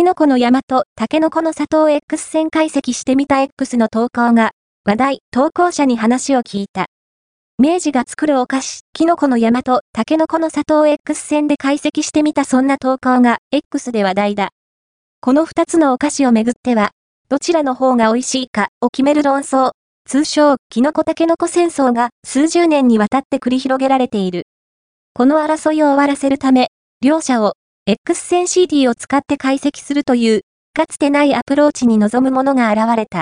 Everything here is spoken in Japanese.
キノコの山とタケノコの里を X 線解析してみた X の投稿が話題、投稿者に話を聞いた。明治が作るお菓子、キノコの山とタケノコの里を X 線で解析してみたそんな投稿が X で話題だ。この二つのお菓子をめぐっては、どちらの方が美味しいかを決める論争、通称、キノコタケノコ戦争が数十年にわたって繰り広げられている。この争いを終わらせるため、両者を X 線 CD を使って解析するという、かつてないアプローチに臨むものが現れた。